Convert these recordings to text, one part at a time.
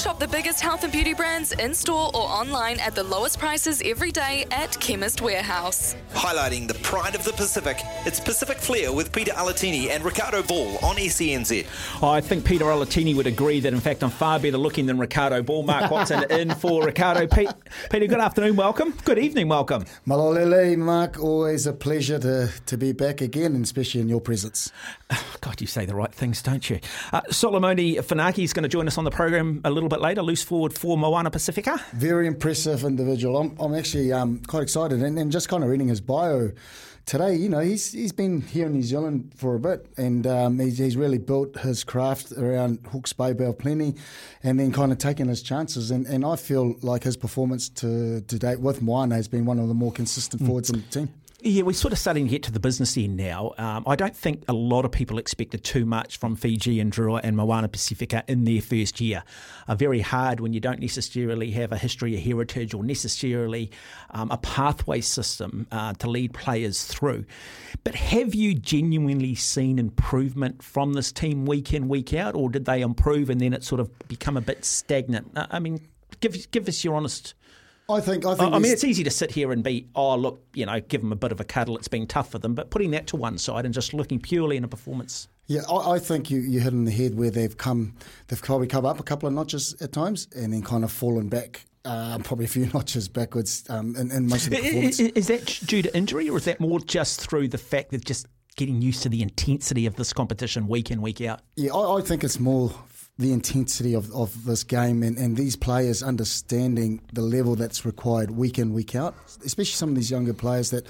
Shop the biggest health and beauty brands in store or online at the lowest prices every day at Chemist Warehouse. Highlighting the pride of the Pacific, it's Pacific Flair with Pita Alatini and Ricardo Ball on SENZ. I think Pita Alatini would agree that, in fact, I'm far better looking than Ricardo Ball. Mark Watson in for Ricardo. Pete, Peter, good afternoon, welcome. Good evening, welcome. Malolele, Mark, always a pleasure to, to be back again, and especially in your presence. God, you say the right things, don't you? Uh, Solomone Funaki is going to join us on the program a little bit later, loose forward for Moana Pasifika. Very impressive individual. I'm, I'm actually um, quite excited, and, and just kind of reading his bio today, you know, he's he's been here in New Zealand for a bit, and um, he's, he's really built his craft around Hawke's Bay Plenty, and then kind of taken his chances. And, and I feel like his performance to, to date with Moana has been one of the more consistent forwards in the team. Yeah, we're sort of starting to get to the business end now. Um, I don't think a lot of people expected too much from Fijian Drua and Moana Pasifika in their first year. Uh, very hard when you don't necessarily have a history, a heritage, or necessarily um, a pathway system uh, to lead players through. But have you genuinely seen improvement from this team week in, week out, or did they improve and then it sort of become a bit stagnant? Uh, I mean, give give us your honest I think. I think. I mean, it's easy to sit here and be, oh, look, you know, give them a bit of a cuddle. It's been tough for them, but putting that to one side and just looking purely in a performance. Yeah, I, I think you you hit on the head where they've come, they've probably come up a couple of notches at times, and then kind of fallen back. Uh, probably a few notches backwards um, in, in most of the performance. Is, is that due to injury, or is that more just through the fact that just getting used to the intensity of this competition week in, week out? Yeah, I, I think it's more the intensity of, of this game and, and these players understanding the level that's required week in, week out, especially some of these younger players that,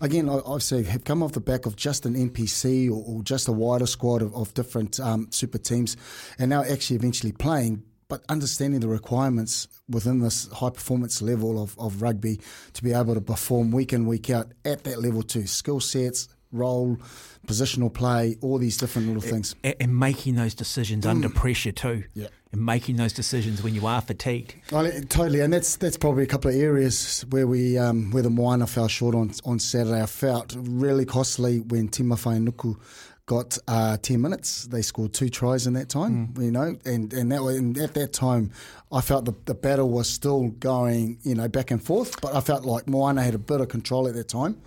again, I, I've said have come off the back of just an NPC or, or just a wider squad of, of different um, super teams and now actually eventually playing but understanding the requirements within this high performance level of, of rugby to be able to perform week in, week out at that level too. Skill sets, role, positional play, all these different little things. And, and making those decisions mm. under pressure too. Yeah. And making those decisions when you are fatigued. Well, totally, and that's that's probably a couple of areas where we um, where the Moana fell short on on Saturday. I felt really costly when Tima Nuku got uh, 10 minutes. They scored two tries in that time, mm. you know, and, and that and at that time, I felt the, the battle was still going, you know, back and forth, but I felt like Moana had a bit of control at that time.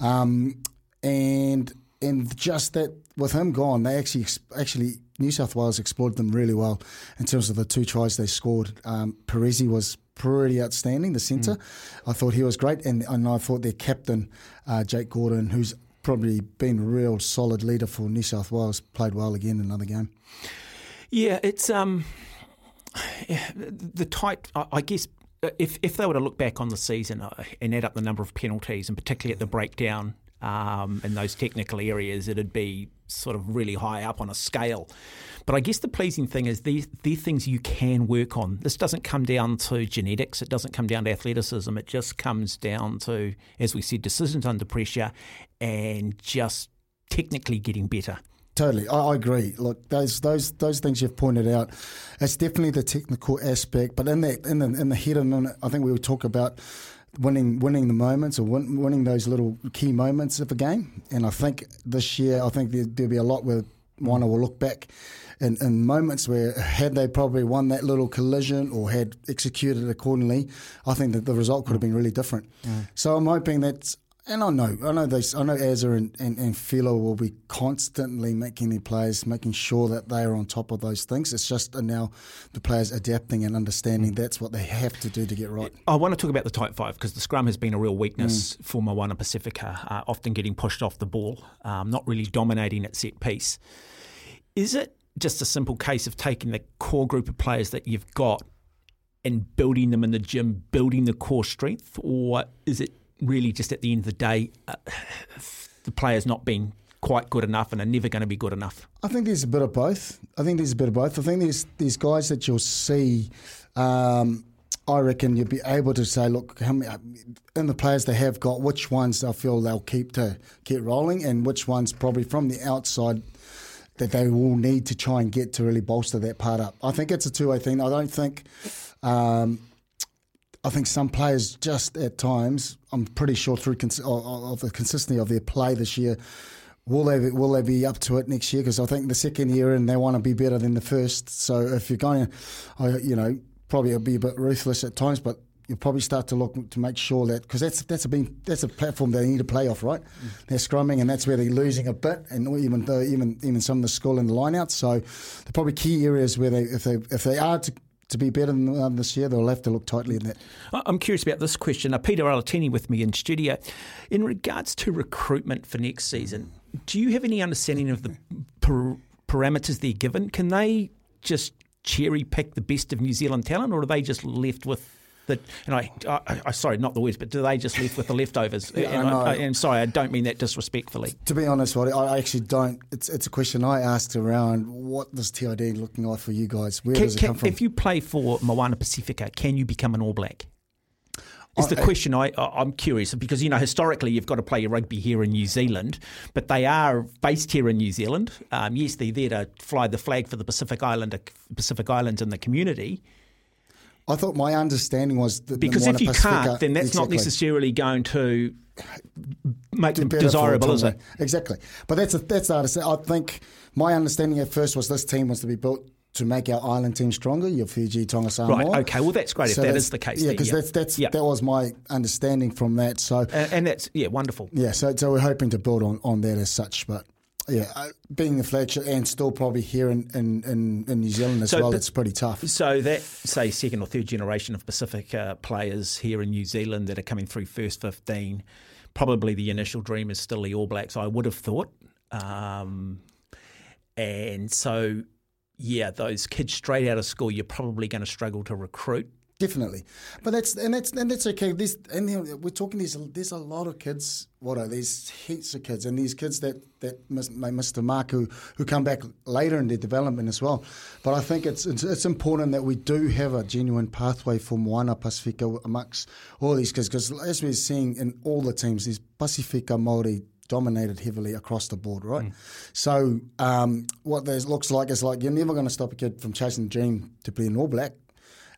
Um, and and just that with him gone, they actually actually New South Wales explored them really well in terms of the two tries they scored. Um, Perese was pretty outstanding, the centre. Mm. I thought he was great, and, and I thought their captain uh, Jake Gordon, who's probably been a real solid leader for New South Wales, played well again in another game. Yeah, it's um, the tight. I guess if if they were to look back on the season uh, and add up the number of penalties, and particularly at the breakdown um, in those technical areas, it'd be sort of really high up on a scale. But I guess the pleasing thing is these they're things you can work on. This doesn't come down to genetics. It doesn't come down to athleticism. It just comes down to, as we said, decisions under pressure and just technically getting better. Totally, I, I, agree. Look, those those those things you've pointed out, it's definitely the technical aspect. But in that in the in the head of I think we would talk about winning winning the moments or win, winning those little key moments of a game. And I think this year, I think there, will be a lot where Moana will look back in, in, moments where had they probably won that little collision or had executed accordingly, I think that the result could have been really different. Mm. So I'm hoping that and I know, I know these, I know Azza and, and, and Filo will be constantly making their players, making sure that they are on top of those things. It's just now the players adapting and understanding that's what they have to do to get right. I want to talk about the tight five because the scrum has been a real weakness mm. for Moana Pasifika, uh, often getting pushed off the ball, um, not really dominating at set piece. Is it just a simple case of taking the core group of players that you've got and building them in the gym, building the core strength, or is it really just at the end of the day uh, the players not being quite good enough and are never going to be good enough? I think there's a bit of both. I think there's a bit of both. I think there's these guys that you'll see. Um, I reckon you'll be able to say, look, how many, in the players they have got, which ones I feel they'll keep to get rolling, and which ones probably from the outside that they will need to try and get to really bolster that part up. I think it's a two way thing. I don't think. Um, I think some players just at times, I'm pretty sure through cons- of the consistency of their play this year, will they will they be up to it next year? Because I think the second year and they want to be better than the first. So if you're going, you know, probably it'll be a bit ruthless at times, but you'll probably start to look to make sure that because that's that's a been, that's a platform they need to play off, right? Mm. They're scrumming, and that's where they're losing a bit, and even though even even some of the school and the lineouts. So they're probably key areas where they if they if they are to to be better than um, this year, they'll have to look tightly in that. I'm curious about this question. Uh, Pita Alatini with me in studio. In regards to recruitment for next season, do you have any understanding of the per- parameters they're given? Can they just cherry pick the best of New Zealand talent, or are they just left with that, and I, I, I, sorry, not the words, but do they just left with the leftovers? yeah, and, I, am sorry, I don't mean that disrespectfully. To be honest, Roddy, I actually don't. It's it's a question I asked around. What does TID looking like for you guys? Where can, does it can, come from? If you play for Moana Pasifika, can you become an All Black? Is the question I, I'm curious because you know historically you've got to play your rugby here in New Zealand, but they are based here in New Zealand. Um, yes, they're there to fly the flag for the Pacific Islander Pacific Islands and the community. I thought my understanding was that because if you Pacifica, can't, then that's exactly. not necessarily going to make them desirable, is it? Exactly. But that's a, that's the I think my understanding at first was this team was to be built to make our island team stronger. Your Fiji, Tonga, Samoa. Right. Okay. Well, that's great so if that is the case. Yeah, because that's that's that was my understanding from that. So and, and, that's yeah wonderful. Yeah. So so we're hoping to build on on that as such, but yeah, uh, being a flagship and still probably here in, in, in, in New Zealand as so, well, it's pretty tough. So that, say, second or third generation of Pacific uh, players here in New Zealand that are coming through first 15, probably the initial dream is still the All Blacks, I would have thought. Um, and so, yeah, those kids straight out of school, you're probably going to struggle to recruit Definitely, but that's and that's and that's okay. This and we're talking. There's there's a lot of kids. What are these heaps of kids, and these kids that that Mr. Mark who who come back later in their development as well. But I think it's, it's it's, important that we do have a genuine pathway for Moana Pasifika amongst all these kids because as we're seeing in all the teams, these Pacifica Maori dominated heavily across the board, right? Mm. So um, what this looks like is like you're never going to stop a kid from chasing the dream to be an All Black.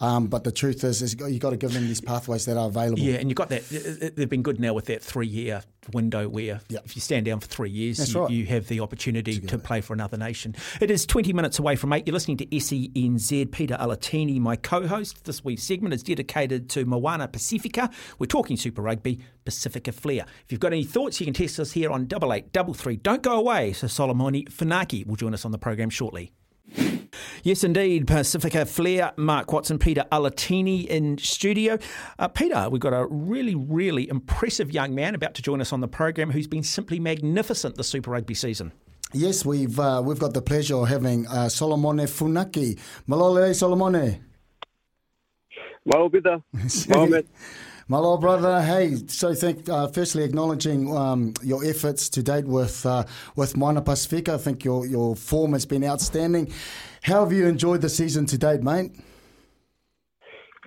Um, but the truth is, is you've got to give them these pathways that are available. Yeah, and you've got that. They've been good now with that three-year window where yep. if you stand down for three years, you, right. you, have the opportunity to play for another nation. It is 20 minutes away from eight. You're listening to SENZ. Pita Alatini, my co-host. This week's segment is dedicated to Moana Pasifika. We're talking Super Rugby, Pacifica Flair. If you've got any thoughts, you can test us here on double eight double three. Don't go away. So Solomoni Funaki will join us on the program shortly. Yes, indeed. Pacifica Flair, Mark Watson, Pita Alatini in studio. Uh, Peter, we've got a really, really impressive young man about to join us on the program who's been simply magnificent this Super Rugby season. Yes, we've uh, we've got the pleasure of having uh, Solomone Funaki. Malole Solomone. Malo, Peter. My little brother, hey, so thank, uh, firstly acknowledging um, your efforts to date with uh, with Moana Pasifika. I think your, your form has been outstanding. How have you enjoyed the season to date, mate?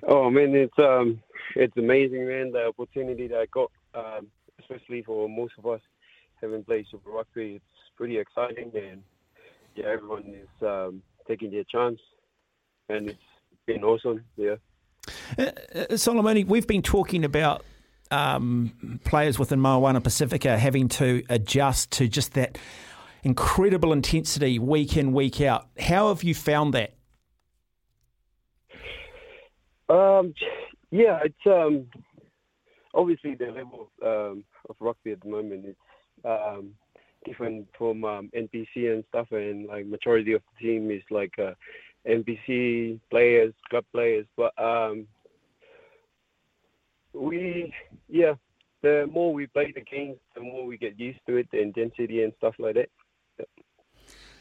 Oh man, it's um, it's amazing, man. The opportunity that I got, um, especially for most of us having played Super Rugby, it's pretty exciting, and yeah, everyone is um, taking their chance, and it's been awesome. Yeah. Uh, uh, Solomoni, we've been talking about um, players within Moana Pasifika having to adjust to just that incredible intensity week in, week out. How have you found that? Um, yeah, it's um, obviously the level of, um, of rugby at the moment is um, different from um, NPC and stuff, and like majority of the team is like uh, NPC players, club players, but um, we, yeah, the more we play the games, the more we get used to it, the intensity and stuff like that.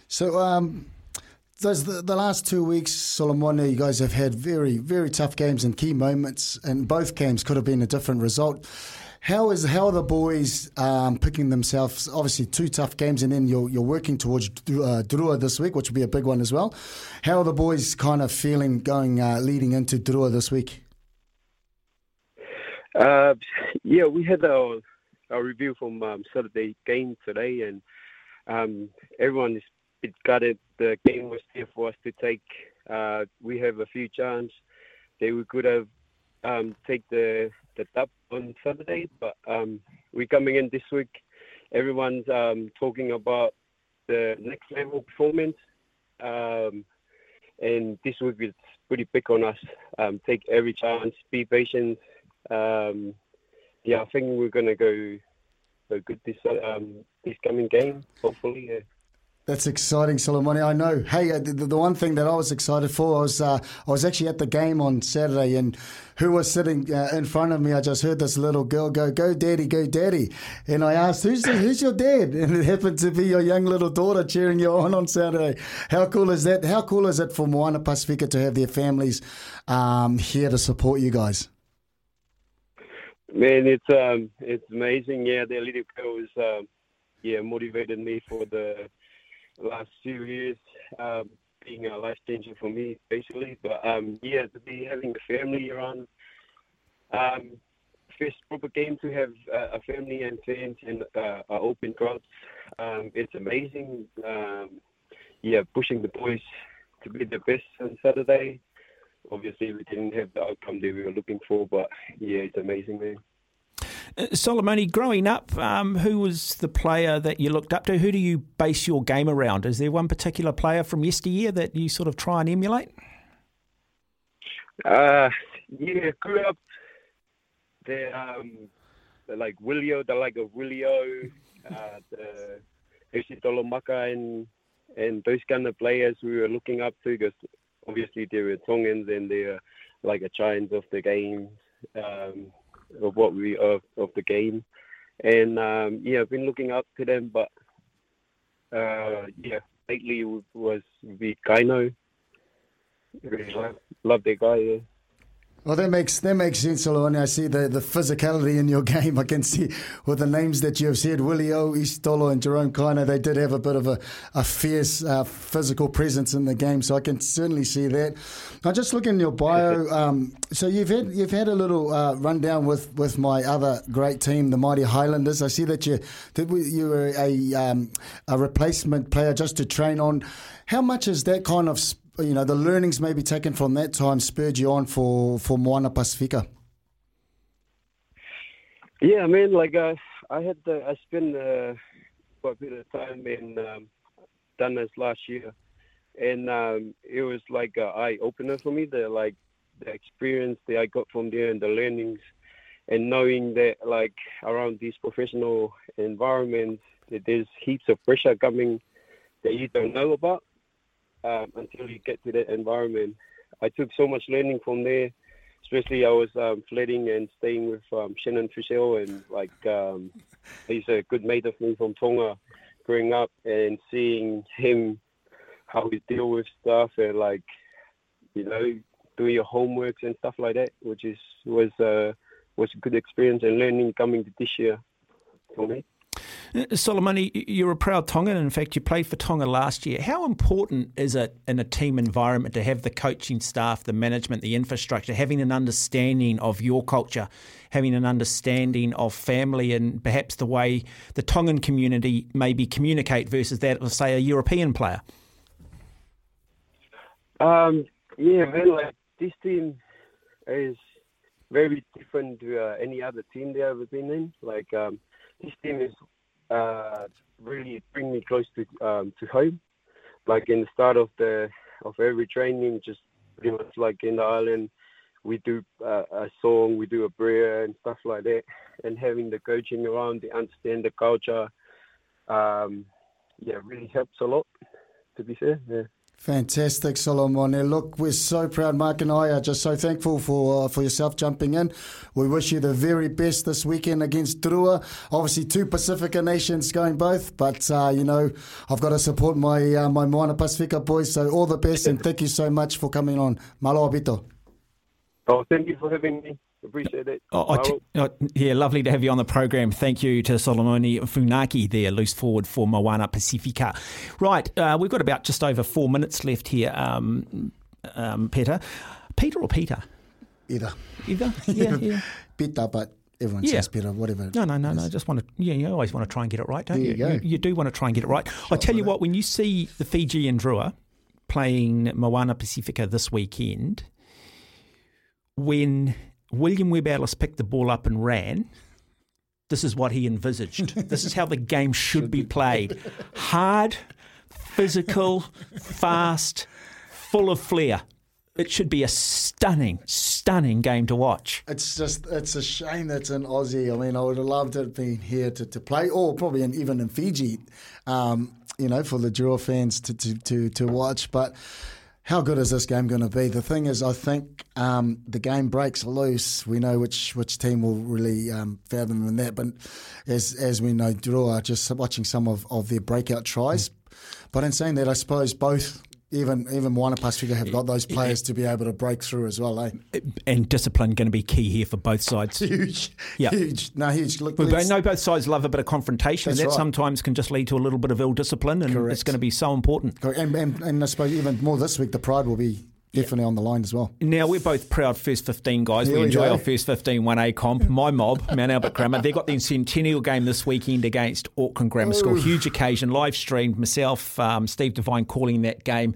So, um, the, the last two weeks, Solomon, you guys have had very, very tough games and key moments, and both games could have been a different result. How is how are the boys um, picking themselves? Obviously, two tough games, and then you're you're working towards uh, Drua this week, which will be a big one as well. How are the boys kind of feeling going uh, leading into Drua this week? Uh, yeah, we had our our review from um, Saturday game today, and um, everyone is bit gutted. The game was there for us to take. Uh, we have a few chances that we could have um, take the the dub on Saturday, but um, we're coming in this week. Everyone's um, talking about the next level performance, um, and this week it's pretty big on us. Um, take every chance, be patient. Um, yeah, I think we're gonna go go good this um, this coming game. Hopefully. That's exciting, Solomoni. I know. Hey, uh, the, the, one thing that I was excited for was uh, I was actually at the game on Saturday, and who was sitting uh, in front of me? I just heard this little girl go, "Go, daddy, go, daddy!" And I asked, "Who's the, who's your dad?" And it happened to be your young little daughter cheering you on on Saturday. How cool is that? How cool is it for Moana Pasifika to have their families um, here to support you guys? Man, it's um, it's amazing. Yeah, their little girl is, um, yeah, motivated me for the last few years um, being a life changer for me, basically. But um, yeah, to be having a family around, um, first proper game to have uh, a family and fans and uh, open crowds, um, it's amazing. Um, yeah, pushing the boys to be the best on Saturday. Obviously, we didn't have the outcome that we were looking for, but yeah, it's amazing, man. Uh, Solomoni, growing up, um, who was the player that you looked up to? Who do you base your game around? Is there one particular player from yesteryear that you sort of try and emulate? Uh, yeah, grew up. Um, they're like Willio, the like of Willio, uh, the Isitolo Maka, and and those kind of players we were looking up to because obviously they were Tongans and they're like a giants of the game. Um, of what we of, of the game, and um, yeah, I've been looking up to them. But uh, yeah, lately was the Kaino. Really love, love that guy. Well, that makes that makes sense, Aloni. I see the, the physicality in your game. I can see with the names that you have said, Willie O, Isitolo, and Jerome Kaino, they did have a bit of a, a fierce uh, physical presence in the game. So I can certainly see that. Now, just looking in your bio, um, so you've had you've had a little uh, rundown with, with my other great team, the Mighty Highlanders. I see that you that you were a um, a replacement player just to train on. How much is that kind of you know the learnings maybe taken from that time spurred you on for for Moana Pasifika? Yeah, I mean, like uh, I had the, I spent uh, quite a bit of time in um, Dunnes last year, and um, it was like an eye opener for me. The like the experience that I got from there and the learnings, and knowing that like around these professional environments, that there's heaps of pressure coming that you don't know about um, until you get to that environment. I took so much learning from there. Especially, I was um, flirting and staying with um, Shannon Frizell, and like um, he's a good mate of me from Tonga, growing up and seeing him how he deal with stuff and like you know doing your homeworks and stuff like that, which is was uh, was a good experience and learning coming to this year for me. Uh, Solomoni, you're a proud Tongan. In fact, you played for Tonga last year. How important is it in a team environment to have the coaching staff, the management, the infrastructure, having an understanding of your culture, having an understanding of family and perhaps the way the Tongan community maybe communicate versus that of, say, a European player? Um, yeah, like this team is very different to uh, any other team they have ever been in. Like um, this team is uh, really bring me close to um, to home. Like in the start of the of every training, just pretty much like in the island, we do uh, a song, we do a prayer and stuff like that. And having the coaching around, they understand the culture. Um, yeah, really helps a lot. To be fair, yeah. Fantastic, Solomon. And look, we're so proud. Mark and I are just so thankful for uh, for yourself jumping in. We wish you the very best this weekend against Drua. Obviously, two Pacifica nations going both, but uh, you know I've got to support my uh, my Moana Pasifika boys. So all the best, and thank you so much for coming on. Malo abito. Oh, thank you for having me. Appreciate it. Oh, oh, t- oh, yeah, lovely to have you on the program. Thank you to Solomoni Funaki there, loose forward for Moana Pasifika. Right, uh, we've got about just over four minutes left here, um, um, Peter. Peter or Peter? Either. Either? Yeah, yeah. Peter, but everyone Yeah. says Peter, whatever. No, no, no, it no. is. Just want to, yeah, you always want to try and get it right, don't There you? you go. You, do want to try and get it right. I tell you what, when you see the Fijian Drua playing Moana Pasifika this weekend, when William Webb Ellis picked the ball up and ran, this is what he envisaged. this is how the game should be played hard, physical, fast, full of flair. It should be a stunning, stunning game to watch. It's just it's a shame that's in Aussie. I mean, I would have loved it being here to, to play, or probably in, even in Fiji, um, you know, for the Drua fans to, to, to, to watch. But how good is this game going to be? The thing is, I think um, the game breaks loose. We know which which team will really um, fathom in that. But as as we know, Drua, just watching some of, of their breakout tries. But in saying that, I suppose both. Even even Pacifica have got those players to be able to break through as well, eh? And discipline going to be key here for both sides. Huge, Yeah. huge, no, huge. Look, We let's- know both sides love a bit of confrontation, and that right. sometimes can just lead to a little bit of ill discipline, and Correct. it's going to be so important. And, and, and I suppose even more this week, the pride will be definitely on the line as well. Now, we're both proud first 15 guys. Here we enjoy go. our first 15 1A comp. My mob, Mount Albert Grammar, they've got the centennial game this weekend against Auckland Grammar School. Huge occasion, live streamed. Myself, um, Steve Devine calling that game.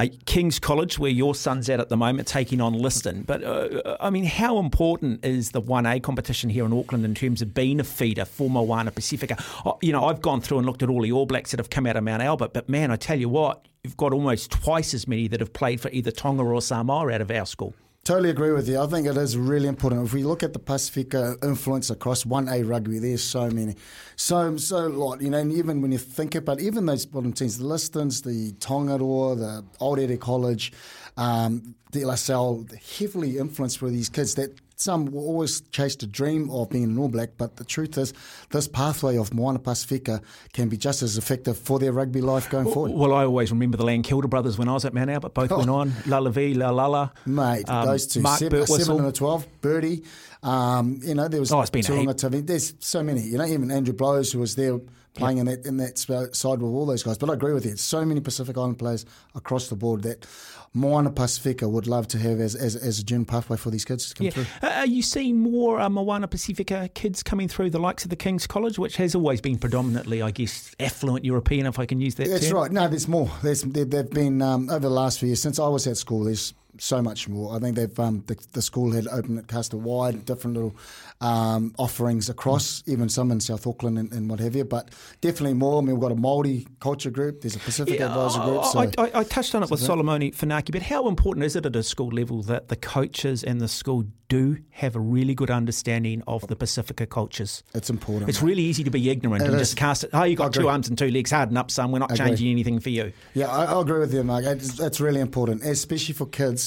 Uh, King's College, where your son's at at the moment, taking on Liston. But, uh, I mean, how important is the 1A competition here in Auckland in terms of being a feeder for Moana Pasifika? Uh, you know, I've gone through and looked at all the All Blacks that have come out of Mount Albert, but man, I tell you what, you've got almost twice as many that have played for either Tonga or Samoa out of our school. Totally agree with you. I think it is really important. If we look at the Pacifica influence across 1A rugby, there's so many. So, so lot, you know, and even when you think about even those bottom teams, the Listons, the Tangaroa, the Aorere College, um, the LSL, heavily influenced with these kids that some will always chase the dream of being an All Black, but the truth is, this pathway of Moana Pasifika can be just as effective for their rugby life going forward. Well, I always remember the Lankilda brothers when I was at Mount Albert. Both went on. Lala V, La Lala. Mate, Um, those two, Mark seven, seven and a twelve, Birdie. Um, you know, there was Oh, it's been a two on the TV. There's so many. You know, even Andrew Blowers, who was there playing in that in that side with all those guys. But I agree with you. So many Pacific Island players across the board that Moana Pasifika would love to have as as, as a gym pathway for these kids to come Yeah. through. Uh, Are you seeing more uh, Moana Pasifika kids coming through the likes of the King's College, which has always been predominantly, I guess, affluent European, if I can use that That's term? right. No, there's more. There's there, they've been um, over the last few years since I was at school. There's so much more. I think they've um, the, the school had opened it, cast a wide different little um, offerings across, even some in South Auckland and, and what have you. But definitely more. I mean, we've got a Māori culture group. There's a Pacific advisor group. So I, I, I touched on it with Solomoni Funaki, but how important is it at a school level that the coaches and the school do have a really good understanding of the Pacifica cultures? it's important. It's really easy to be ignorant It and is. just cast it. Oh, you got two arms and two legs. Harden up, son. We're not changing anything for you. Yeah, I, I agree with you, Mark. It's, it's really important, especially for kids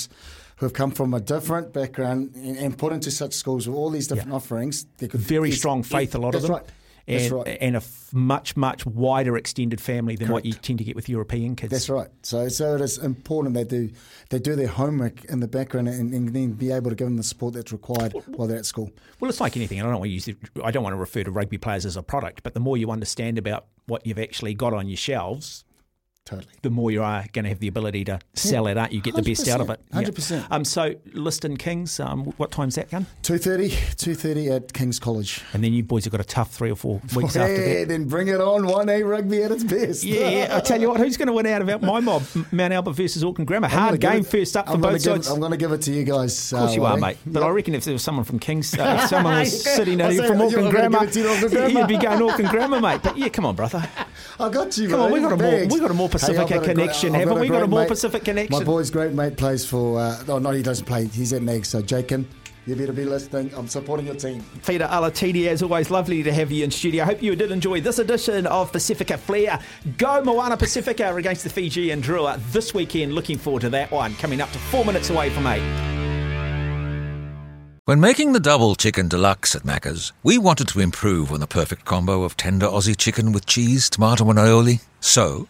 who have come from a different background and, and put into such schools with all these different offerings. They could Very strong faith, a lot of them. Right. That's and, right. and a f- much, much wider extended family than what you tend to get with European kids. That's right. So, so it is important they do they do their homework in the background and, and then be able to give them the support that's required while they're at school. Well, it's like anything. I don't want to use. I don't want to refer to rugby players as a product, but the more you understand about what you've actually got on your shelves, Totally. the more you are going to have the ability to sell it out. You get the best out of it. 100%. Um, so, Liston Kings. Um, what time's that gun? 2.30, 2.30 at King's College. And then you boys have got a tough three or four weeks after Yeah, that. then bring it on. 1A rugby at its best. Yeah, yeah. I tell you what, who's going to win out of my mob? Mount Albert versus Auckland Grammar. Hard game it- first up for both sides. I'm going to give it to you guys. Of course you are, mate. But I reckon if there was someone from Kings, uh, someone was sitting in I'll here say from Auckland Grammar, give you, Auckland Grammar. you'd be going Auckland Grammar, mate. But yeah, come on, brother. I got you. Come on, we got a more- we got a more Pacifica got a great- connection, I've haven't we? Got a more mate. Pacific connection. My boy's great mate plays for. Uh, oh no, he doesn't play. He's at Nags. So Jakin, You better be listening. I'm supporting your team. Pita Alatini, as always, lovely to have you in studio. I hope you did enjoy this edition of Pacifica Flair. Go Moana Pasifika against the Fijian Drua this weekend. Looking forward to that one. Coming up to four minutes away from eight. When making the double chicken deluxe at Macca's, we wanted to improve on the perfect combo of tender Aussie chicken with cheese, tomato, and aioli. So,